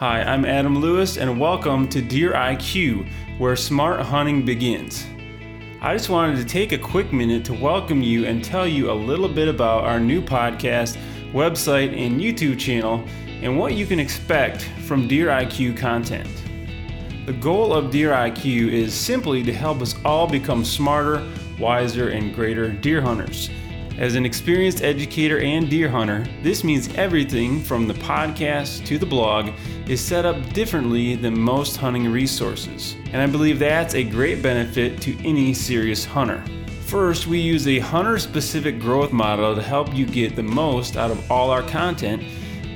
Hi, I'm Adam Lewis, and welcome to Deer IQ, where smart hunting begins. I just wanted to take a quick minute to welcome you and tell you a little bit about our new podcast, website, and YouTube channel, and what you can expect from Deer IQ content. The goal of Deer IQ is simply to help us all become smarter, wiser, and greater deer hunters. As an experienced educator and deer hunter, this means everything from the podcast to the blog is set up differently than most hunting resources. And I believe that's a great benefit to any serious hunter. First, we use a hunter specific growth model to help you get the most out of all our content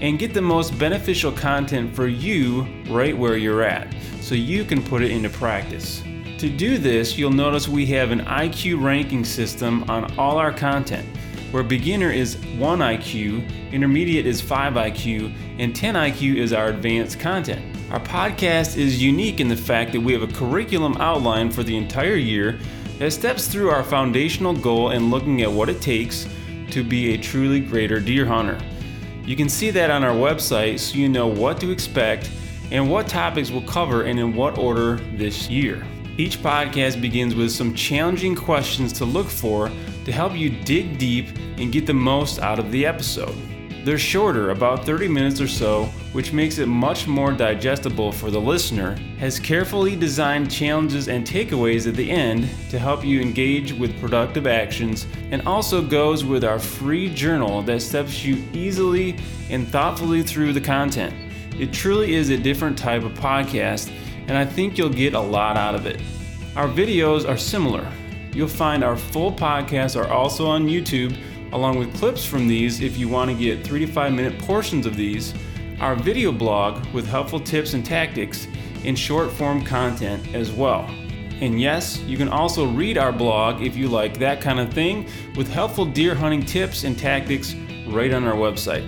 and get the most beneficial content for you right where you're at so you can put it into practice. To do this, you'll notice we have an IQ ranking system on all our content, where beginner is 1 IQ, intermediate is 5 IQ, and 10 IQ is our advanced content. Our podcast is unique in the fact that we have a curriculum outline for the entire year that steps through our foundational goal and looking at what it takes to be a truly greater deer hunter. You can see that on our website so you know what to expect and what topics we'll cover and in what order this year. Each podcast begins with some challenging questions to look for to help you dig deep and get the most out of the episode. They're shorter, about 30 minutes or so, which makes it much more digestible for the listener, has carefully designed challenges and takeaways at the end to help you engage with productive actions, and also goes with our free journal that steps you easily and thoughtfully through the content. It truly is a different type of podcast and I think you'll get a lot out of it. Our videos are similar. You'll find our full podcasts are also on YouTube, along with clips from these if you want to get 3 to 5 minute portions of these, our video blog with helpful tips and tactics, and short form content as well. And yes, you can also read our blog if you like that kind of thing with helpful deer hunting tips and tactics right on our website.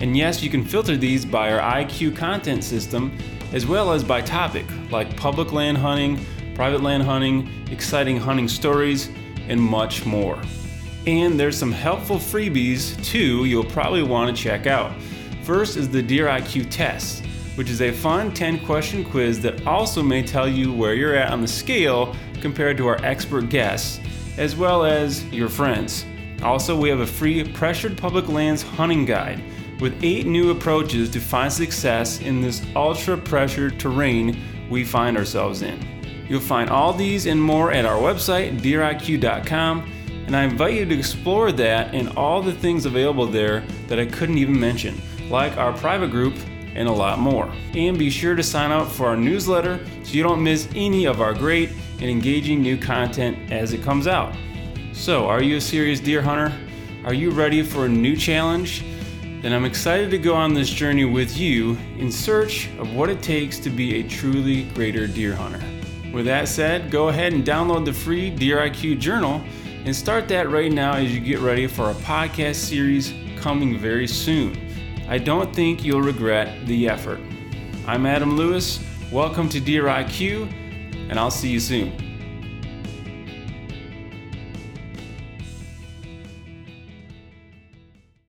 And yes, you can filter these by our IQ content system as well as by topic, like public land hunting, private land hunting, exciting hunting stories, and much more. And there's some helpful freebies too you'll probably want to check out. First is the Deer IQ test, which is a fun 10 question quiz that also may tell you where you're at on the scale compared to our expert guests, as well as your friends. Also, we have a free pressured public lands hunting guide with eight new approaches to find success in this ultra pressured terrain we find ourselves in. You'll find all these and more at our website, deeriq.com, and I invite you to explore that and all the things available there that I couldn't even mention, like our private group and a lot more. And be sure to sign up for our newsletter so you don't miss any of our great and engaging new content as it comes out. So, are you a serious deer hunter? Are you ready for a new challenge? Then I'm excited to go on this journey with you in search of what it takes to be a truly greater deer hunter. With that said, go ahead and download the free Deer IQ journal and start that right now as you get ready for a podcast series coming very soon. I don't think you'll regret the effort. I'm Adam Lewis. Welcome to Deer IQ, and I'll see you soon.